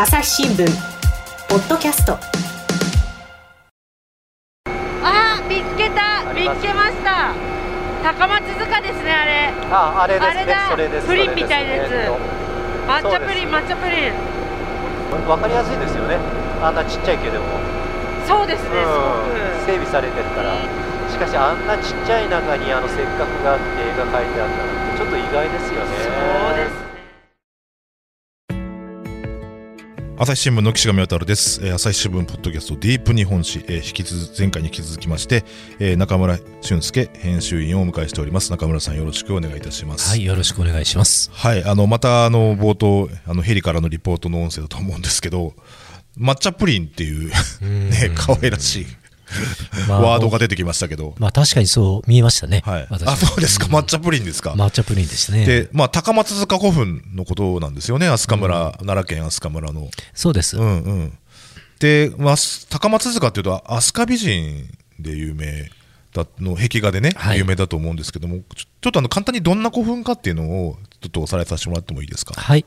朝日新聞ポッドキャスト。あー見つけた。見つけました。高松塚ですねあれ。あ、あれですね。あれだ。それです。プリンみたいなやつ。それです。抹茶プリン抹茶プリン。えっとわかりやすいですよね。あんなちっちゃいけども、そうですねすうん整備されてるから。しかしあんなちっちゃい中にあのせっかくがあって絵が描いてあったなんてちょっと意外ですよね。そうです朝日新聞の岸上渉です、えー朝日新聞ポッドキャストディープ日本史、えー引き続前回に引き続きまして、えー中村俊介編集員をお迎えしております。中村さんよろしくお願いいたします。はい、よろしくお願いします。はい、あのまたあの冒頭あのヘリからのリポートの音声だと思うんですけど抹茶プリンっていう ね可愛らしいまあワードが出てきましたけど、まあ確かにそう見えましたね。はい、私あそうですか抹茶プリンですか、抹茶プリンでしたね。で、まあ、高松塚古墳のことなんですよね、飛鳥村、奈良県飛鳥村の。そうです。うんうん。で、まあ、高松塚っていうと、飛鳥美人で有名だの壁画でね、はい有名だと思うんですけども、ちょちょっとあの簡単にどんな古墳かっていうのを、ちょっとおさらいさせてもらってもいいですか？はい。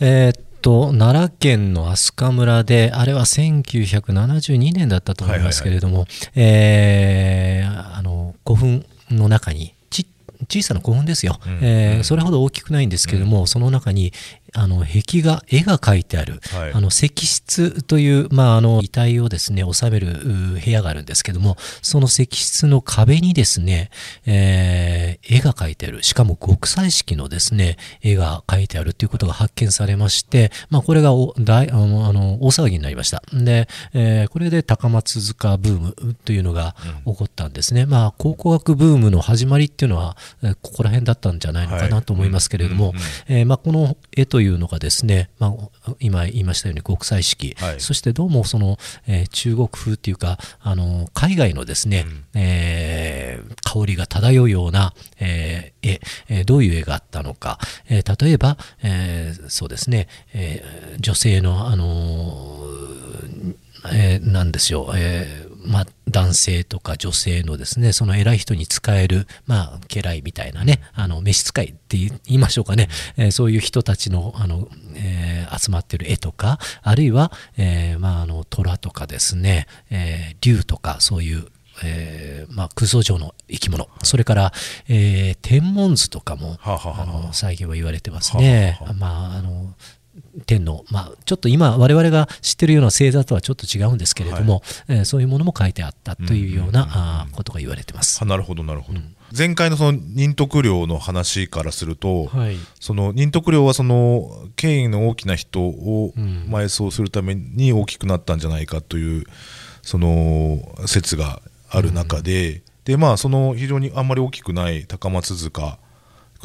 えーっと、奈良県の飛鳥村で、あれは1972年だったと思いますけれども、えーあの、古墳の中に、ち小さな古墳ですよ、うん。えーそれほど大きくないんですけれども、その中にあの壁画、絵が描いてある、はい。あの石室という、まあ、あの遺体をですね収めるう部屋があるんですけども、その石室の壁にですね、えー絵が描いてある、しかも極彩色のですね絵が描いてあるということが発見されまして、まあ、これがお大あのあの大騒ぎになりました。で、えーこれで高松塚ブームというのが起こったんですね。まあ、考古学ブームの始まりっていうのは、えーここら辺だったんじゃないのかはないと思いますけれども、この絵というのがですね、まあ、今言いましたように極彩色、はい。そしてどうもその、えー中国風っていうかあの海外のですね、えー香りが漂うような、えー絵、えーどういう絵があったのか、えー例えば、えーそうですね、えー女性のあのーえーなんですよ、えーまあ、男性とか女性のですね、その偉い人に使える、まあ、家来みたいなね、あの、召使いって言いましょうかね、えーそういう人たちの、あの、えー集まってる絵とか、あるいは、えーまあ、あの、虎とかですね、えー竜とか、そういう、えーまあ、空想上の生き物、それから、えー天文図とかも、はあはあはああ。の最近は言われてますね。はあはまあ、あの、天の、まあ、ちょっと今我々が知ってるような星座とはちょっと違うんですけれども、えーそういうものも書いてあったというような、あーことが言われてます。あなるほど、なるほど。前回のその任徳領の話からすると、はい。その任徳領はその権威の大きな人をうん埋葬するために大きくなったんじゃないかというその説がある中で、でまあその非常にあんまり大きくない高松塚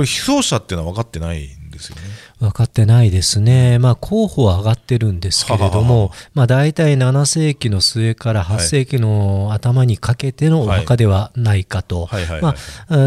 これ被葬者っていうのは分かってないんですよね。分かってないですね。まあ、候補は上がってるんですけれどはははもは、まあ、大体7世紀の末から8世紀の頭にかけてのお墓ではないかと。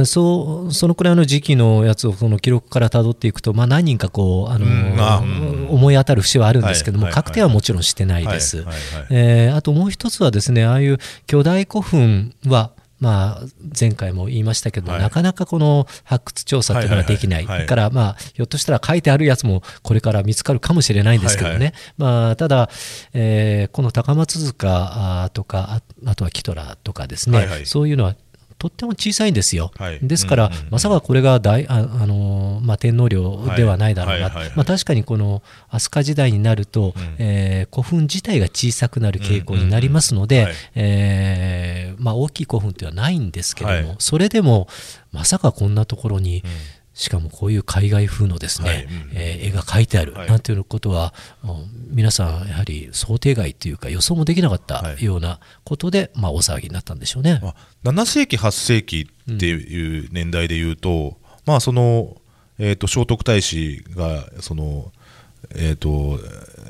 そう、そのくらいの時期のやつをその記録からたどっていくと、まあ、何人かこう、あの、うんあうん思い当たる節はあるんですけども、はいはいはい確定はもちろんしてないです。あともう一つはですね、ああいう巨大古墳は、まあ、前回も言いましたけど、はい。なかなかこの発掘調査っていうのができない。はいはいはいはい。から、まあ、ひょっとしたら書いてあるやつもこれから見つかるかもしれないんですけどね。はいはまあ、ただ、えーこの高松塚あとか、ああとはキトラとかですね、はいはい。そういうのはとっても小さいんですよ。はい。ですから、うんうんうん。まさかこれが大あ、あのーまあ、天皇陵ではないだろうな、まあ、確かにこの飛鳥時代になると、うん。えー古墳自体が小さくなる傾向になりますので、うんうんうんはい。えーまあ、大きい古墳っていうのはないんですけれども、はい。それでもまさかこんなところに、しかもこういう海外風のですね、はいうんえー絵が描いてあるはい。なんていうことは、うん皆さんやはり想定外というか予想もできなかったはい。ようなことで、まあ、大騒ぎになったんでしょうね。まあ、7世紀8世紀っていう年代でいうと、まあその、えー、と聖徳太子がその、えー、と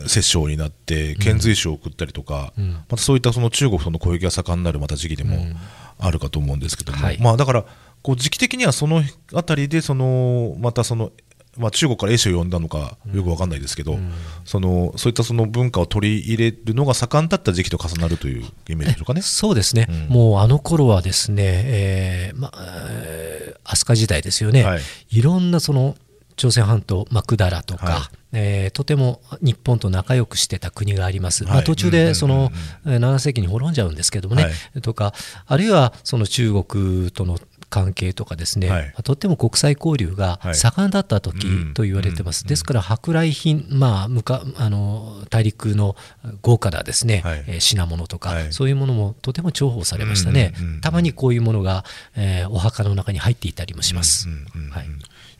摂政になって遣隋使を送ったりとか、うん。またそういったその中国との交易が盛んになるまた時期でもうん。あるかと思うんですけども、はい。まあ、だからこう時期的にはそのあたりでそのまたその、まあ、中国から英使を呼んだのかよくわかんないですけど、うん。そのそういったその文化を取り入れるのが盛んだった時期と重なるというイメージでしょうかね。そうですね、うん。もうあの頃はですね、えーまえー飛鳥時代ですよね、はい。い、ろんなその朝鮮半島、まあ、百済とか、はえーとても日本と仲良くしてた国があります、はい。まあ、途中でその、えー7世紀に滅んじゃうんですけどもね、はい。とかあるいはその中国との関係とかですね、はい。まあとっても国際交流がはい。盛んだった時うん。と言われてます、うん。ですから舶来品、まあ、むかあの大陸の豪華なですね、はい。えー品物とか、はい。そういうものもとても重宝されましたね、うんうんうんたまにこういうものが、えーお墓の中に入っていたりもします。うんうんうんはい。い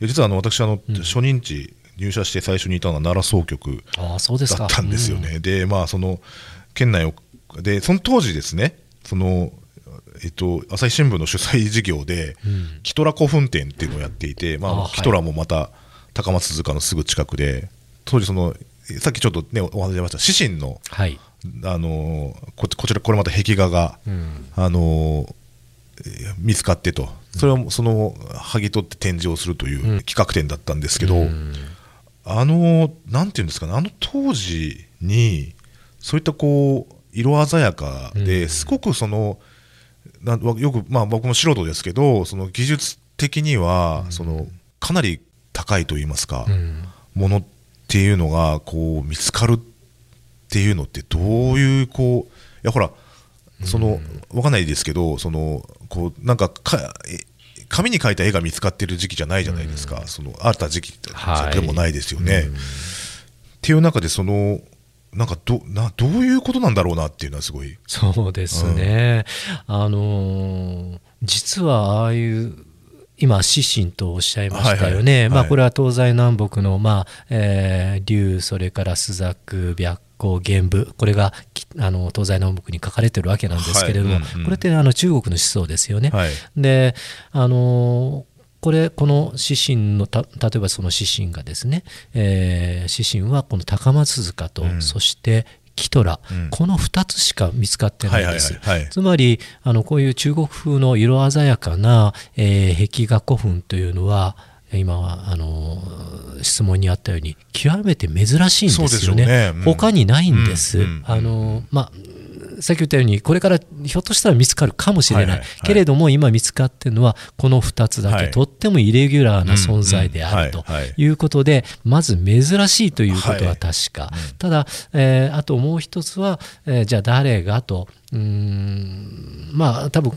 や実はあの私あの、うん。初任地入社して最初にいたのは奈良総局ああそうですか。だったんですよね。でまあその県内をでその当時ですねそのえっと、朝日新聞の主催事業で、うん。キトラ古墳展っていうのをやっていて、まああはいキトラもまた高松塚のすぐ近くで当時そのさっきちょっとねお話ししました獅子のはい、あのここちらこれまた壁画が、うん。あのえー見つかってと。それをその剥ぎ取って展示をするといううん。企画展だったんですけど、うん。あのなんていうんですかねあの当時にそういったこう色鮮やかで、うん。すごくそのなんよく、まあ、僕も素人ですけどその技術的には、そのかなり高いといいますか、うん。ものっていうのがこう見つかるっていうのってどういうこういやほらそのわかんないですけどそのこうなんかかえ紙に描いた絵が見つかってる時期じゃないじゃないですか、そのあった時期でもないですよね。っていう中でそのなんかどなどういうことなんだろうなっていうのはすごい。そうですね、あのー実はああいう今、指針とおっしゃいましたよね、まあ、はい。はいはい。これは東西南北の、まあえー竜、それから朱雀、白虎、玄武、これがきあの東西南北に書かれてるわけなんですけれども、はい。うんうん。これってあの中国の思想ですよね。はい。であのーこれこの指針のた例えばその指針がですね、えー指針はこの高松塚と、うん。そしてキトラ、うん。この2つしか見つかってないんです。はいはいはいはい。つまりあのこういう中国風の色鮮やかな、えー壁画古墳というのは今はあの質問にあったように極めて珍しいんですよね。ね。うん。他にないんです。うんうん。あのまあさっき言ったようにこれからひょっとしたら見つかるかもしれない、けれども今見つかっているのはこの2つだけ、はい。とってもイレギュラーな存在であるということで、まず珍しいということは確か、ただ、えーあともう一つは、えーじゃあ誰がと。うーんまあ多分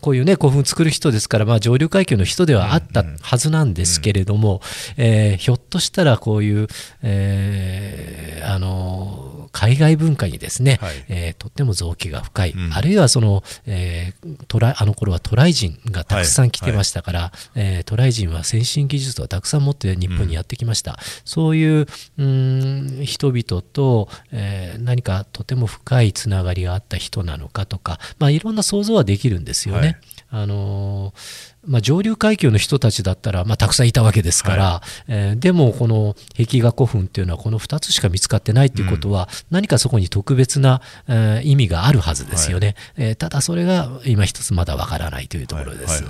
こういうね古墳作る人ですから、まあ、上流階級の人ではあったはずなんですけれども、えーひょっとしたらこういう、えーあの海外文化にですね、はい。えーとっても造形が深い、うん。あるいはその、えートライあの頃はトライ人がたくさん来てましたから、えートライ人は先進技術をたくさん持って日本にやってきました、そういううーん人々と、えー何かとても深いつながりがあった人なのかとか、まあ、いろんな想像はできるんですよね。はいあのーまあ、上流階級の人たちだったら、まあ、たくさんいたわけですから、えーでもこの壁画古墳っていうのはこの2つしか見つかってないっていうことは、何かそこに特別な、えー意味があるはずですよね、えーただそれが今一つまだわからないというところです。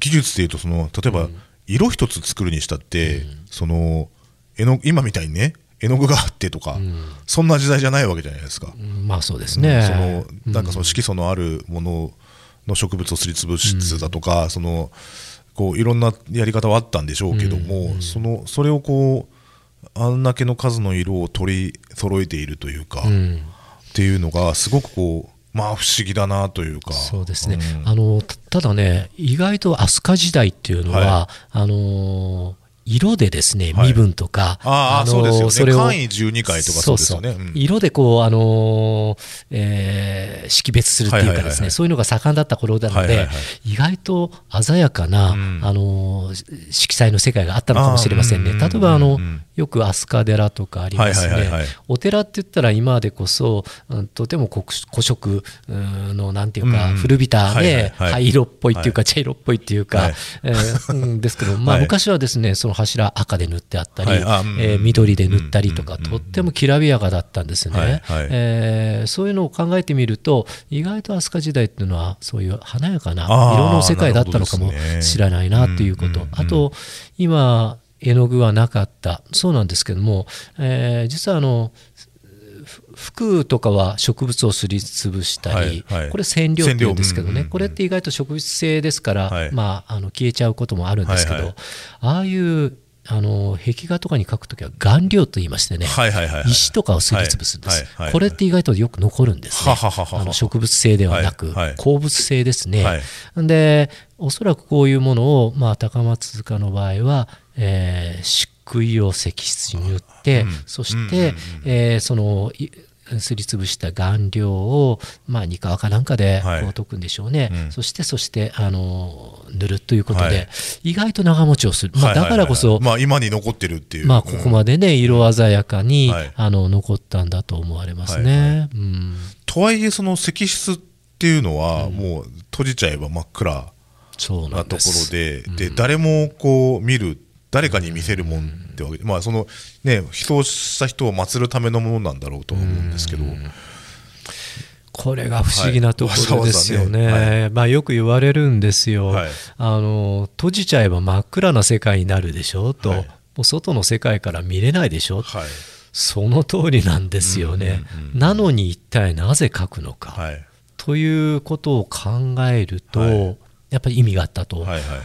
技術でいうとその例えば色一つ作るにしたって、その絵の今みたいにね絵の具があってとか、そんな時代じゃないわけじゃないですか。うん。まあそうですね。そのなんかその色素のあるものの植物をすりつぶすだとか、そのこういろんなやり方はあったんでしょうけども、そのそれをこうあんだけの数の色を取り揃えているというか、うん。っていうのがすごくこうまあ不思議だなというか。そうですね、うん。あのたただね、意外と飛鳥時代っていうのは、はあのー色でですね、はい。身分とか、ああ、のーそう。それを簡易12回とかそうですよね。うん。色でこう、あのーえー識別するっていうかですね、はいはいはい。はいそういうのが盛んだった頃なので、はいはいはい。意外と鮮やかな、うん。あのー色彩の世界があったのかもしれませんね。例えばあの、よく飛鳥寺とかありますね、はいはいはいはい。お寺って言ったら今でこそ、うんとても古古色うんのなんていうか、うん。古びたはいはいね、はい。灰色っぽいっていうか、茶色っぽいっていうか、はい。えですけど、まあ、はい。昔はですねその柱赤で塗ってあったり、はい。えー緑で塗ったりとか、とってもきらびやかだったんですよね、はいはい。えーそういうのを考えてみると意外と飛鳥時代っていうのはそういう華やかな色の世界だったのかもしれないなということ、うんうんうん。あと今絵の具はなかった。そうなんですけども、えー実はあのふ服とかは植物をすりつぶしたり、はいはい。これ染料って言うんですけどね、うんうんうん。これって意外と植物性ですから、はい。まあ、あの消えちゃうこともあるんですけど、はいはい。ああいうあの壁画とかに描くときは顔料と言いましてね、はいはいはいはい。石とかをすりつぶすんです、はいはいはい。これって意外とよく残るんですね。はははあの植物性ではなく、はいはい。鉱物性ですね、はい。でおそらくこういうものを、まあ、高松塚の場合は、えー漆喰を石質に塗って、うんそして、うんうん。うんえーそのいすりつぶした顔料を、まあ、ニカワかなんかではい。こう溶くんでしょうね、うん。そしてそしてあの塗るということで、はい。意外と長持ちをする、まあ、だからこそ、はい。はいはいまあ今に残ってるっていう。まあ、ここまでね色鮮やかに、はい。あの残ったんだと思われますね。はいはうん。とはいえその石質っていうのはもう閉じちゃえば真っ暗なところでで誰もこう見る誰かに見せるもんってわけでまあそのね被葬した人を祀るためのものなんだろうとは思うんですけど。これが不思議なところですよね。はい。わざわざまあ、よく言われるんですよ、はい。あの。閉じちゃえば真っ暗な世界になるでしょと、はい。もう外の世界から見れないでしょ、はい。その通りなんですよね。うんうんうんなのに一体なぜ書くのか、はい。ということを考えると、はい。やっぱり意味があったと。はいはいはい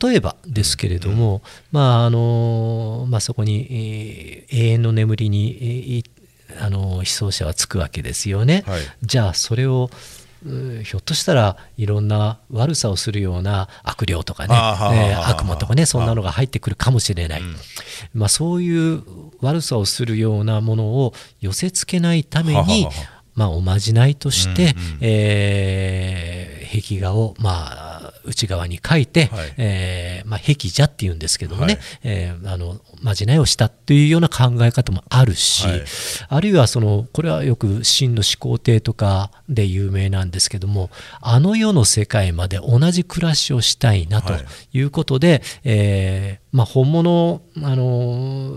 例えばですけれども、まああのまあ、そこに、えー永遠の眠りに、えーいあの被葬者はつくわけですよね。はい。じゃあそれをうひょっとしたらいろんな悪さをするような悪霊とかね、え悪魔とかねそんなのが入ってくるかもしれない、うん。まあ、そういう悪さをするようなものを寄せつけないためにまあ、おまじないとして、えー壁画を、まあ、内側に書いて、はい。えーまあ、壁画っていうんですけどもね、はい。えーあのまじないをしたっていうような考え方もあるし、はい。あるいはそのこれはよく真の始皇帝とかで有名なんですけどもあの世の世界まで同じ暮らしをしたいなとはい。いうことで、えーまあ、本物あの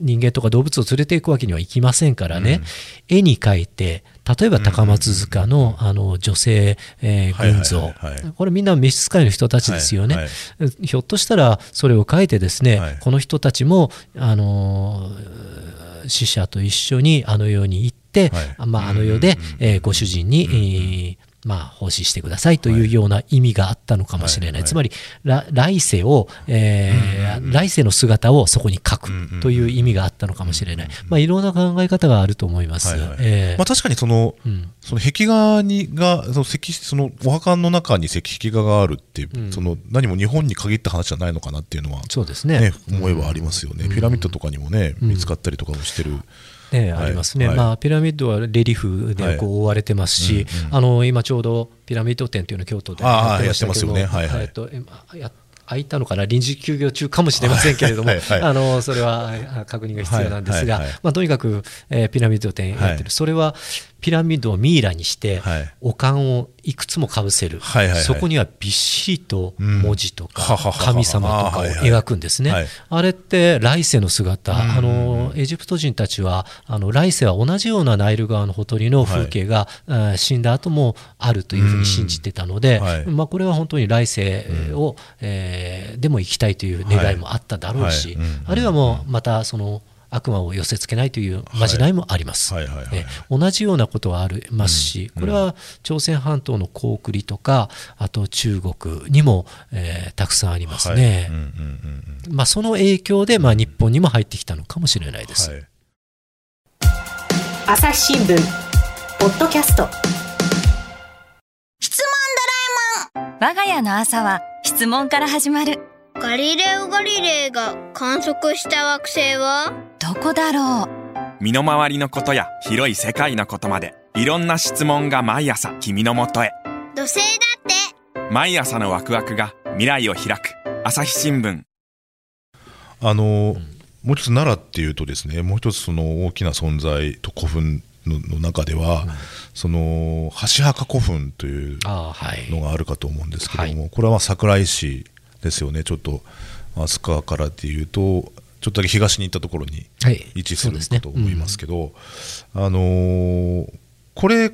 人間とか動物を連れていくわけにはいきませんからね、絵に描いて例えば高松塚のあの女性、えー群像。これみんな召使いの人たちですよね、はいはい。ひょっとしたらそれを書いてですね、はい。この人たちもあのー死者と一緒にあの世に行って、はい。まあ、あの世で、えーご主人に、えーまあ、奉仕してくださいというような意味があったのかもしれない、はいはい。つまりら来世を、えー来世の姿をそこに書くという意味があったのかもしれない、まあ、いろんな考え方があると思います。はいはい。えー。まあ、確かにその,、うん。その壁画にがその石そのお墓の中に石壁画があるっていう、うん。その何も日本に限った話じゃないのかなっていうのは、そうですね。ね、思えばありますよね、ピラミッドとかにもね、うん。見つかったりとかもしてる、ね、はい。ありますね、はい。まあ、ピラミッドはレリーフでこう覆われてますし、はいうんうん。あの今ちょうどピラミッド展というのを京都でやってましたけどね。はいはい。えっとえや開いたのかな？臨時休業中かもしれませんけれども、はいはい。あのそれはあ確認が必要なんですが、はいはいはい。まあ、とにかく、えーピラミッド展やってる、はい。それはピラミッドをミイラにして、はい。お棺をいくつもかぶせる、はいはいはい。そこにはびっしりと文字とか、うんはははは。神様とかを描くんですね。はい。あれって来世の姿、うん。あのエジプト人たちはあの来世は同じようなナイル川のほとりの風景が、あー死んだ後もあるというふうに信じてたので、うんはい。まあ、これは本当に来世を、えーでも行きたいという願いもあっただろうし、はい。はい。うん。あるいはもうまたその悪魔を寄せつけないというまじないもあります。はいはいはいはい。ね。同じようなことはあります。し、これは朝鮮半島の高句麗とかあと中国にも、えーたくさんありますね。はい。うんうんうんうん。まあ、その影響で、まあ、日本にも入ってきたのかもしれないです。はい。朝日新聞ポッドキャスト。我が家の朝は質問から始まる。ガリレオ・ガリレイが観測した惑星は？どこだろう？身の回りのことや広い世界のことまでいろんな質問が毎朝君のもとへ。土星だって。毎朝のワクワクが未来を開く。朝日新聞。あのもう一つ奈良っていうとですねもう一つその大きな存在と古墳のの中では、その箸墓古墳というのがあるかと思うんですけども、これはまあ桜井市ですよねちょっと飛鳥からっていうとちょっとだけ東に行ったところにはい。位置するかと思いますけど、あのーこれ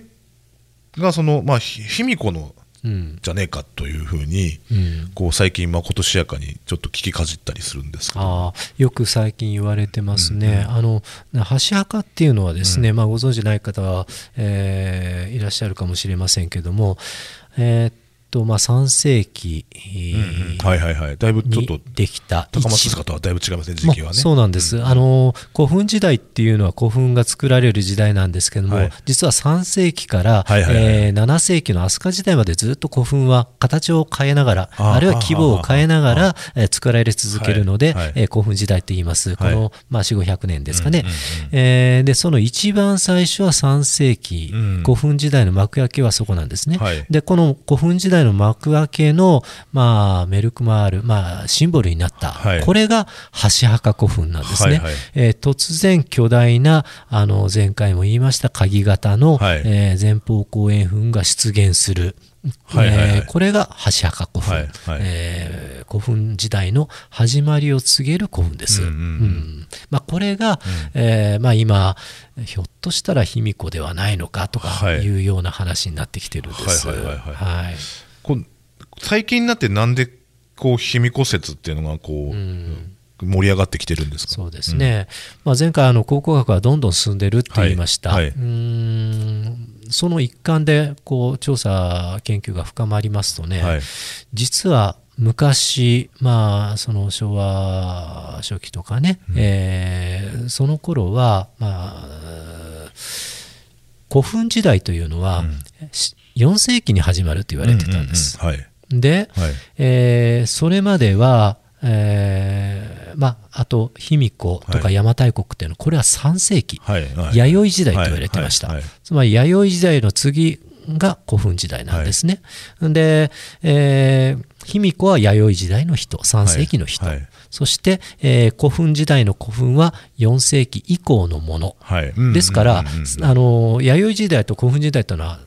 がその、まあ、ひ卑弥呼のうん。じゃねえかというふうに、うん。こう最近まことしやかにちょっと聞きかじったりするんですけど。ああよく最近言われてますね、あの箸墓っていうのはですね、まあ、ご存じない方は、えーいらっしゃるかもしれませんけども、えーっとまあ、3世紀、うんうん。はいはいはい。だいぶちょっとにできた高松一塚とはだいぶ違いますね時期はね。まあそうなんです、あの古墳時代っていうのは古墳が作られる時代なんですけども、はい。実は3世紀から、はいはいはい。えー7世紀の飛鳥時代までずっと古墳は形を変えながらあるいは規模を変えながあ。ら、えー作られ続けるので、はい。はい。えー古墳時代と言います、この、まあ、4 5 0 0年ですかね、うんうんうんえーでその一番最初は3世紀、うん。古墳時代の幕開けはそこなんですね。はい。でこの古墳時代の幕開けの、まあ、メルクマール、まあ、シンボルになった、はい。これが箸墓古墳なんですね。はいはい。えー突然巨大なあの前回も言いました鍵型の、はい。えー前方後円墳が出現する。はいはいはい。えーこれが箸墓古墳、はいはい。えー古墳時代の始まりを告げる古墳です。うんうんうん。うん。まあ、これが、えーまあ、今ひょっとしたら卑弥呼ではないのかとかはい。いうような話になってきてるんです。はいはいはいはい。はい。こう最近になってなんでこう卑弥呼説っていうのがこう、うん。盛り上がってきてるんですか？そうですね、まあ、前回あの考古学はどんどん進んでるって言いました、はいはい。うーん。その一環でこう調査研究が深まりますとね、はい。実は昔、まあ、その昭和初期とかね、えーその頃は、まあ、古墳時代というのは、し4世紀に始まると言われてたんです。うんうんうん。はいで、はい。えーそれまでは、えーまあ、あと卑弥呼とかはい。邪馬台国っていうのはこれは3世紀、はいはい。弥生時代と言われてました、つまり弥生時代の次が古墳時代なんですね、で、えー卑弥呼は弥生時代の人3世紀の人、そして、えー古墳時代の古墳は4世紀以降のもの、はい。うんですから、あの弥生時代と古墳時代というのは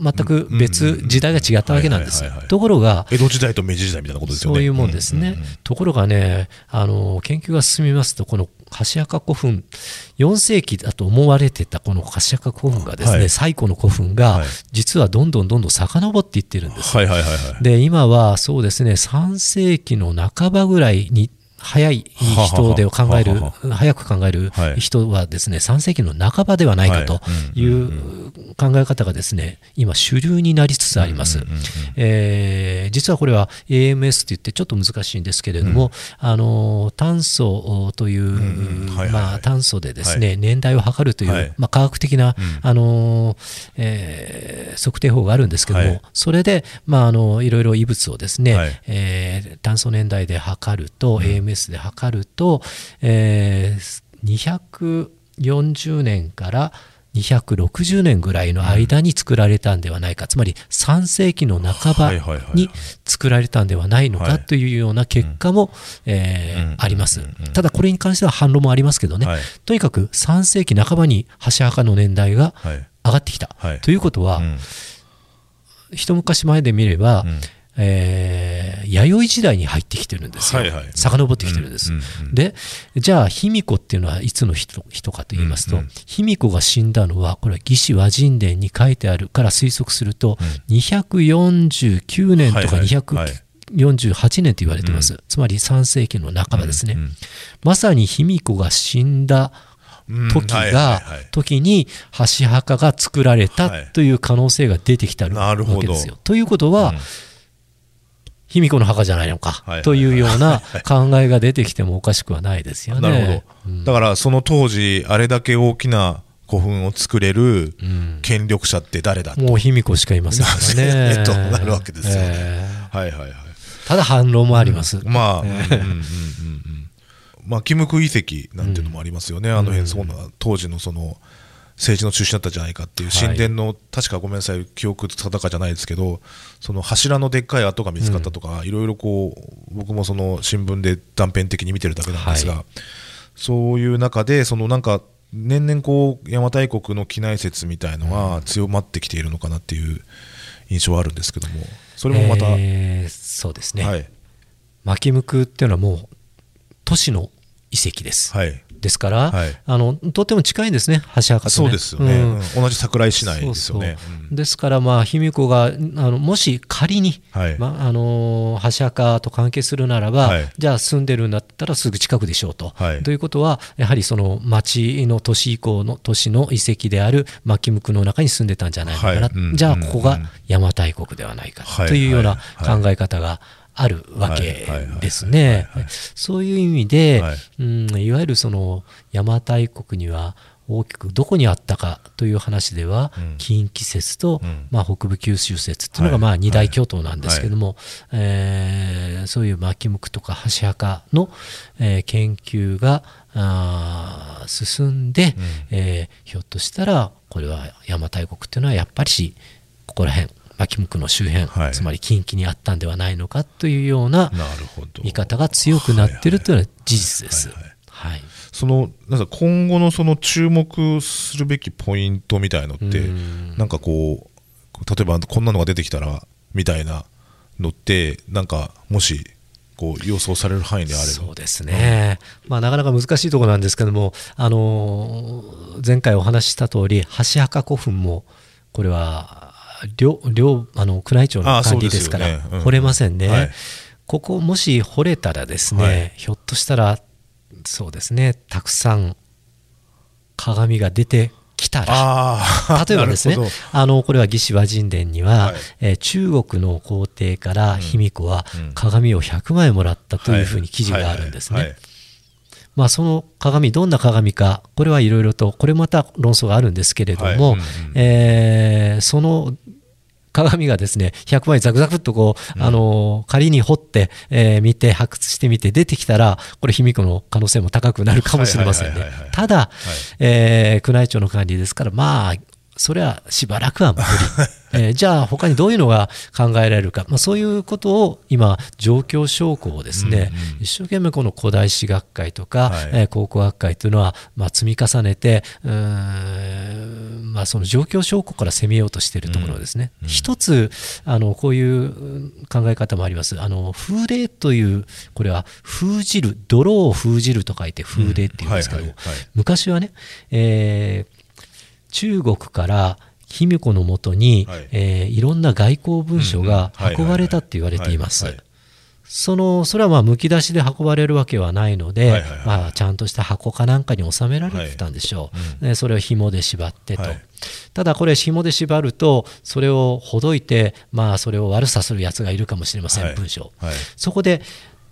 全く別時代が違ったわけなんです。ところが江戸時代と明治時代みたいなことですよねそういうもんですね、ところがねあの研究が進みますとこの箸墓古墳4世紀だと思われてたこの箸墓古墳がですね、はい最古の古墳が、実はどんどんどんどん遡っていってるんです、はいはいはいはいで今はそうですね3世紀の半ばぐらいに早い人で考える早く考えるはい。人はですね3世紀の半ばではないかという考え方がですね今主流になりつつあります。えー実はこれは AMS って言ってちょっと難しいんですけれども、あの炭素という、まあ、炭素でですね、は年代を測るという、はい。まあ、科学的な、ん。あのえー測定法があるんですけども、はい。それで、まあ、あのいろいろ異物をですね、はい。えー炭素年代で測ると、AMS で測ると、えー240年から260年ぐらいの間に作られたんではないか、つまり3世紀の半ばに作られたんではないのかというような結果も、えあります。ただこれに関しては反論もありますけどね、はいとにかく3世紀半ばに箸墓の年代が上がってきた。はいということは、うん一昔前で見れば、うんえー弥生時代に入ってきてるんですよ、はいはい。遡ってきてるんです、うんうん。うんでじゃあ卑弥呼っていうのはいつの人人かと言いますと、うん。うん卑弥呼が死んだのはこれは魏志倭人伝に書いてあるから推測すると、249年とかはいはいはい。248年と言われてます、つまり3世紀の半ばですね、うんうんまさに卑弥呼が死んだうん時はいがはいはい。時に箸墓が作られたはい。という可能性が出てきたわけですよ。ということは、うん卑弥呼の墓じゃないのかはいというような考えが出てきてもおかしくはないですよね。なるほど、だからその当時あれだけ大きな古墳を作れるうん。権力者って誰だ、もう卑弥呼しかいませんからね。となるわけですよね。えはいはいはい。ーただ反論もあります。まあ、うんうんうんうんうん。まあ、キムク遺跡なんていうのもありますよね、あの辺、そうな当時のその政治の中心だったんじゃないかっていう、はい。神殿の、確かごめんなさい、記憶定かじゃないですけど、その柱のでっかい跡が見つかったとか、いろいろこう、僕もその新聞で断片的に見てるだけなんですが、はそういう中で、そのなんか、年々こう邪馬台国の機内説みたいのが強まってきているのかなっていう印象はあるんですけども、それもまた、えーそうですね。はい、巻き向くっていうのはもう都市の遺跡です。はい、ですから、はい。あのとっても近いんですね、橋墓と、ね。そうですよね、うん。うん。同じ桜井市内ですよね。そうそう。ですから、まあ、卑弥呼があのもし仮に、はい。まああのー橋墓と関係するならば、はい。じゃあ住んでるんだったらすぐ近くでしょうと。はい。ということは、やはりその町の都市以降の都市の遺跡である牧向の中に住んでたんじゃないのかな、はい。うんじゃあここがうん邪馬台国ではないかはいというようなはい考え方があるわけはいはいですはいね。はいはい。そういう意味で、はい。うん、いわゆるその邪馬台国には大きくどこにあったかという話では、うん。近畿説と、うん。まあ、北部九州説っていうのがはい。まあ二大巨頭なんですけども、えーそういう牧向とか箸墓の、えー研究があー進んで、えーひょっとしたらこれは邪馬台国っていうのはやっぱりしここら辺牧向の周辺、はい。つまり近畿にあったんではないのかというような見方が強くなっているというのは事実です。はいそのなんか今後のその注目するべきポイントみたいのってうん。なんかこう例えばこんなのが出てきたらみたいなのってなんかもしこう予想される範囲であれば。そうですね、まあ、なかなか難しいところなんですけども、あのー前回お話しした通り、箸墓古墳も、これは両両あの宮内庁の管理ですから、ねうん。掘れませんね、はい。ここ、もし掘れたらですね、はい。ひょっとしたら、そうですね、たくさん鏡が出てきたら。例えばですねあのこれは魏志倭人伝には、はい。えー中国の皇帝から卑弥呼はうん。鏡を100枚もらったというふうに記事があるんですね。まあ、その鏡、どんな鏡か、これはいろいろと、これまた論争があるんですけれども、えーその鏡がですね、100枚ザクザクっとこう、あのー仮に掘って、えー見て、発掘してみて出てきたら、これ、卑弥呼の可能性も高くなるかもしれませんね。はいはい。えー宮内庁の管理ですから、まあ、それはしばらくは無理。えーじゃあ、他にどういうのが考えられるか、まあ、そういうことを今、状況証拠をですね、うんうん一生懸命この古代史学会とか、はいえー考古学会というのは、まあ、積み重ねて、うーんまあ、その状況証拠から攻めようとしているところですね。一つあの、こういううん考え方もあります。あの風鈴という、これは封じる、泥を封じると書いて風鈴っていうんですけども、うんはいはいはい昔はね、えー中国から卑弥呼のもとに、はい。えーいろんな外交文書がうんうん。はいはいはい。運ばれたって言われています。はいはい。そのそれはまあむき出しで運ばれるわけはないので、はいはいはい。まあ、ちゃんとした箱かなんかに収められてたんでしょう、ねそれを紐で縛ってと、はい。ただこれ紐で縛るとそれをほどいて、まあ、それを悪さするやつがいるかもしれません、はい。文章。はい。そこで、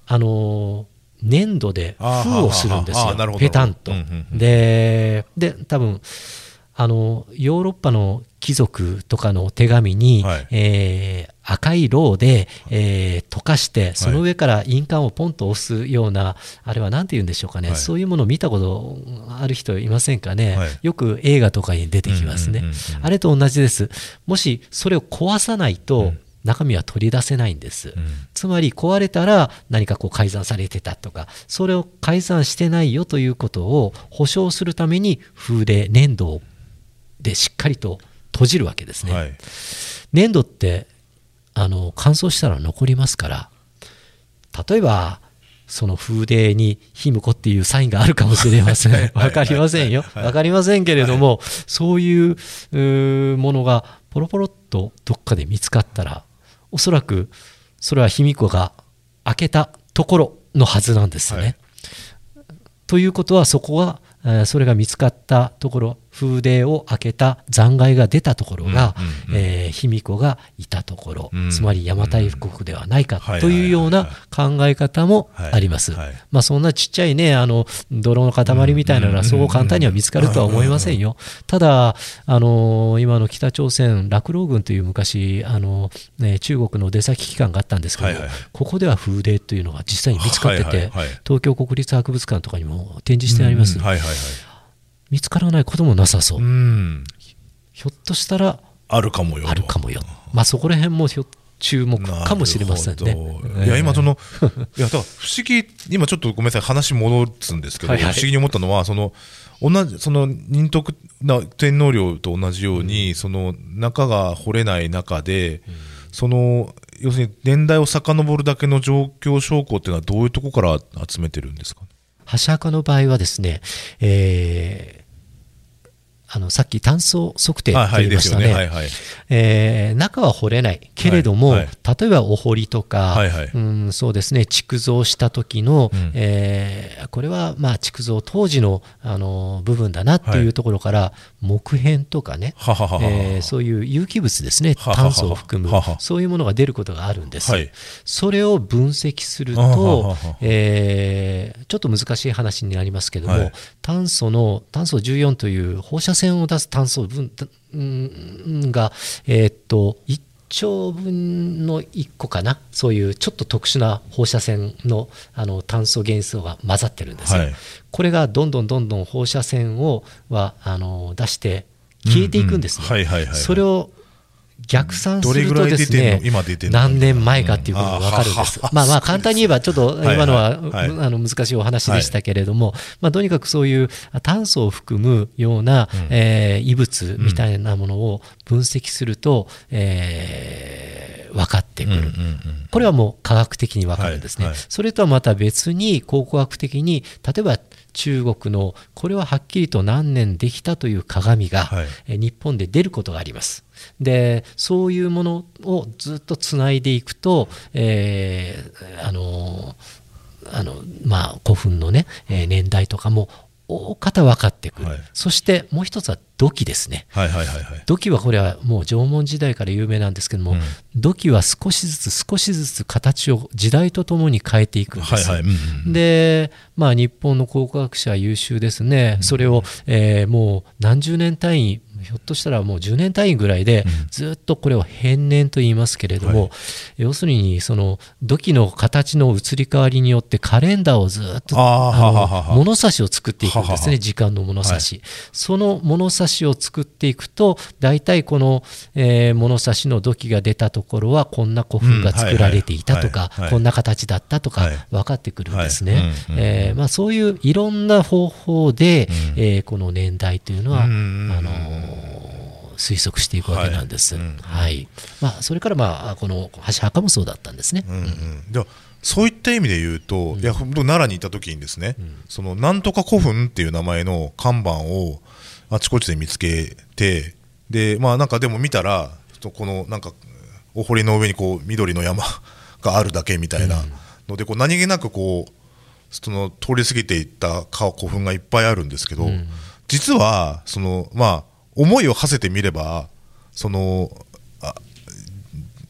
あのー粘土で封をするんですよ。ペタンとうんうんうんでで多分あのヨーロッパの貴族とかの手紙に、はい。えー赤いろうで、えー溶かしてその上から印鑑をポンと押すような、あれは何て言うんでしょうかね、はい。そういうものを見たことある人いませんかね、はい。よく映画とかに出てきますね、うんうんうんうんあれと同じです。もしそれを壊さないと、うん。中身は取り出せないんです、ん。つまり壊れたら何かこう改ざんされてたとかそれを改ざんしてないよということを保証するために風で粘土でしっかりと閉じるわけですね、はい。粘土ってあの乾燥したら残りますから例えばその風鈴に「ひむこ」っていうサインがあるかもしれません。わかりませんよ。わかりませんけれどもそういうものがポロポロっとどっかで見つかったらおそらくそれは卑弥呼が開けたところのはずなんですね。はい。ということはそこは、えーそれが見つかったところ風鈴を開けた残骸が出たところがうんうんうん。えー卑弥呼がいたところ、うん。つまり邪馬台国ではないかはいというような考え方もあります。まあそんなちっちゃいねあの泥の塊みたいなのはそう簡単には見つかるとは思いませんよ。ただあの今の北朝鮮落老軍という昔あの、ね、中国の出先機関があったんですけど、はいはい。はいここでは風鈴というのが実際に見つかってて、はいはいはい東京国立博物館とかにも展示してあります、うん。はいはいはい見つからないこともなさそう、うん。ひょっとしたらあるかもよ。とあるかもよ、まあ、そこら辺もひょ注目かもしれませんね。いや今そのいやだから不思議今ちょっとごめんなさい話戻すんですけど、はいはい。不思議に思ったのはその同じその仁徳な天皇陵と同じように、その中が掘れない中で、その要するに年代を遡るだけの状況証拠っていうのはどういうところから集めてるんですか？箸墓の場合はですね、えーあのさっき炭素測定と言いましたね、ですよね。はいはい。えー中は掘れないけれども、はいはい。例えばお堀とか、はいはい。うん、そうですね。築造した時の、うん。えーこれはまあ築造当時のあの部分だなっていうところから、木片とかね、はははははえーそういう有機物ですね。はははは炭素を含む。ははそういうものが出ることがあるんです、はい。それを分析するははとはは、えーちょっと難しい話になりますけども、はい。炭素の炭素14という放射線を出す炭素分うんが、えーっと1兆分の1個かな？そういうちょっと特殊な放射線のあの炭素元素が混ざってるんですよ。はいこれがどんどんどんどん放射線をはあの出して消えていくんですね。うんうんはいはいはいそれを逆算するとですね何年前かっていうことが分かるんです。まあまあ簡単に言えばちょっと今のはあの難しいお話でしたけれども、まあとにかくそういう炭素を含むようなうん。えー異物みたいなものを分析するとえー分かってくる。これはもう科学的に分かるんですね、それとはまた別に考古学的に例えば中国のこれははっきりと何年できたという鏡が、はい。え日本で出ることがあります。でそういうものをずっとつないでいくと、えーあのあのまあ古墳のね、えー年代とかも大方分かってくる、はい。そしてもう一つは土器ですね。はいはいはいはい。土器はこれはもう縄文時代から有名なんですけども、うん。土器は少しずつ少しずつ形を時代とともに変えていくんです。はいはい。うんうんで、まあ、日本の考古学者は優秀ですね、それを、えーもう何十年単位、ひょっとしたらもう10年単位ぐらいで、ずっとこれを変年と言いますけれども、はい。要するにその土器の形の移り変わりによってカレンダーをずっと物差しを作っていくんですね、ははは時間の物差し、その物差しを作っていくと、大体この、えー物差しの土器が出たところは、こんな古墳が作られていたとかうんはいはい。はい、こんな形だったとかはい。分かってくるんですね。はい。うんうんえーまあ、そういういろんな方法で、うん。えーこの年代というのは、あうんのー推測していくわけなんです。はい。うん。はい。まあ、それから、まあ、この箸墓もそうだったんですね。うんうん、でもそういった意味で言うと、いや本当奈良にいた時にですね、そのなんとか古墳っていう名前の看板をあちこちで見つけてでまあなんかでも見たらこのなんかお堀の上にこう緑の山 があるだけみたいなのでこう何気なくこうその通り過ぎていった古墳がいっぱいあるんですけど、実はそのまあ思いを馳せてみればその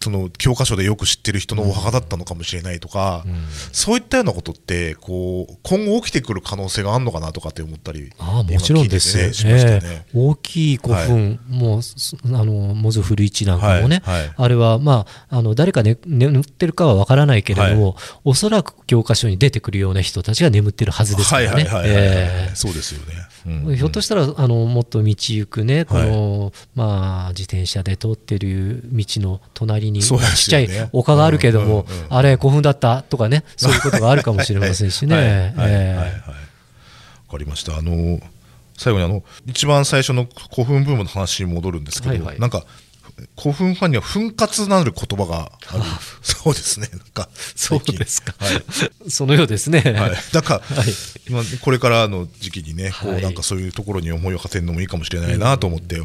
その教科書でよく知ってる人のお墓だったのかもしれないとか、そういったようなことってこう今後起きてくる可能性があるのかなとかって思ったりああもちろんですねね。ええ。大きい古墳、もうすあのモズ古市なんかもね、はいはい。あれは、まあ、あの誰か、ね、眠ってるかは分からないけれども、はおそらく教科書に出てくるような人たちが眠ってるはずですかはいらね。そうですよね、うんひょっとしたらあのもっと道行くね、このまあ、自転車で通ってる道の隣に、そうですよね。ちっちゃい丘があるけども、うんうんうん。あれ、古墳だったとかね、そういうことがあるかもしれませんしね。わかりました。あの最後にあの一番最初の古墳ブームの話に戻るんですけど、はいはい。なんか古墳ファンには奮発なる言葉がある。そうですね。なんかそうですか、はい。そのようですね。はい、なんか、はい。今これからの時期にね、こうはいなんかそういうところに思いを馳せるのもいいかもしれないなと思って、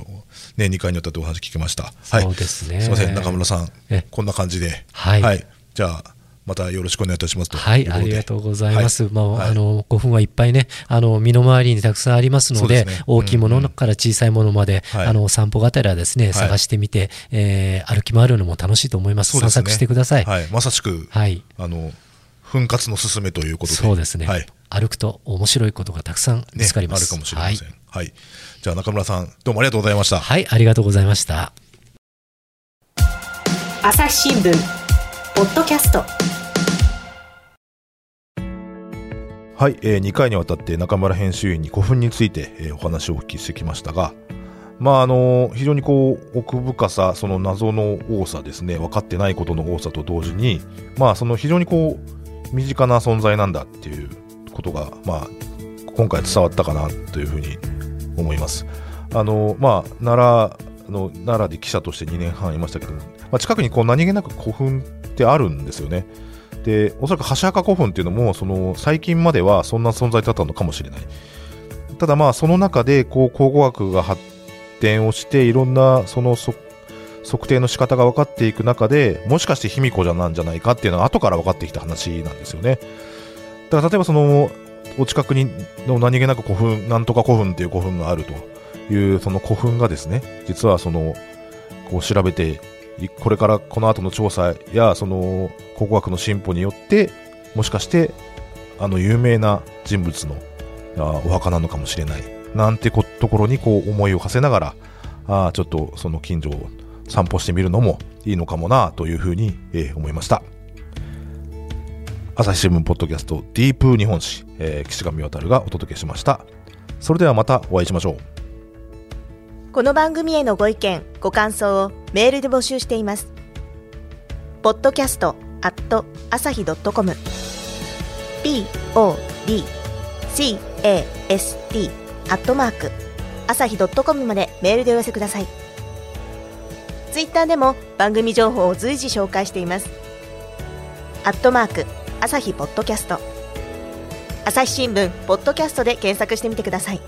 ね、2回にわたってお話聞きました。はい、そうですね。すみません、中村さんえ、こんな感じで、はい。じゃあ、またよろしくお願いいたしますと。はい、ありがとうございます。まあ、はい。あの古墳はいっぱいね、あの身の回りにたくさんありますので、ね。大きいものから小さいものまで、はい。あの散歩がてらですね、い。探してみて、えー歩き回るのも楽しいと思います。そうですね。散策してください。はい、はい、まさしく、あの奮発の勧めということで、そうですね、はい。歩くと面白いことがたくさん見ねつかります。あるかもしれません。はい、はい、じゃあ中村さん、どうもありがとうございました。はい、ありがとうございました。朝日新聞ポッドキャストはい、えー、2回にわたって中村編集員に古墳について、えーお話をお聞きしてきましたが、まああの非常にこう奥深さ、その謎の多さですね、分かってないことの多さと同時に、まあその非常にこう身近な存在なんだっていうことが、まあ今回伝わったかなというふうに思います。あのまあ奈良の奈良で記者として2年半いましたけど、まあ、近くにこう何気なく古墳ってあるんですよね。でおそらく箸墓古墳っていうのもその最近まではそんな存在だったのかもしれない。ただまあその中でこう考古学が発展をしていろんなその測定の仕方が分かっていく中でもしかして卑弥呼じゃなんじゃないかっていうのは後から分かってきた話なんですよね。だから例えばそのお近くにの何気なく古墳なんとか古墳っていう古墳があるというその古墳がですね実はそのこう調べてこれからこの後の調査やその考古学の進歩によってもしかしてあの有名な人物のあお墓なのかもしれないなんてこところにこう思いを馳せながらあちょっとその近所を散歩してみるのもいいのかもなというふうに、えー思いました。朝日新聞ポッドキャストディープ日本史、えー岸上渉がお届けしました。それではまたお会いしましょう。この番組へのご意見ご感想をメールで募集しています。ポッドキャストアット朝日ドットコム。podcast アットマーク朝日ドットコムまでメールでお寄せください。ツイッターでも番組情報を随時紹介しています。アットマーク朝日ポッドキャスト。朝日新聞ポッドキャストで検索してみてください。